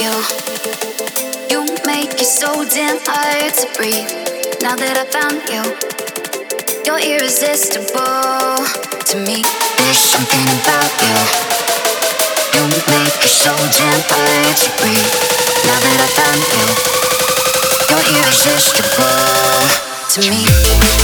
you. You make it so damn hard to breathe. Now that I found you, you're irresistible to me. There's something about you. You make it so damn hard to breathe. Now that I found you, you're irresistible to me.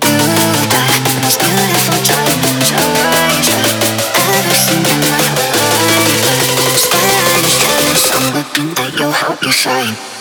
shine.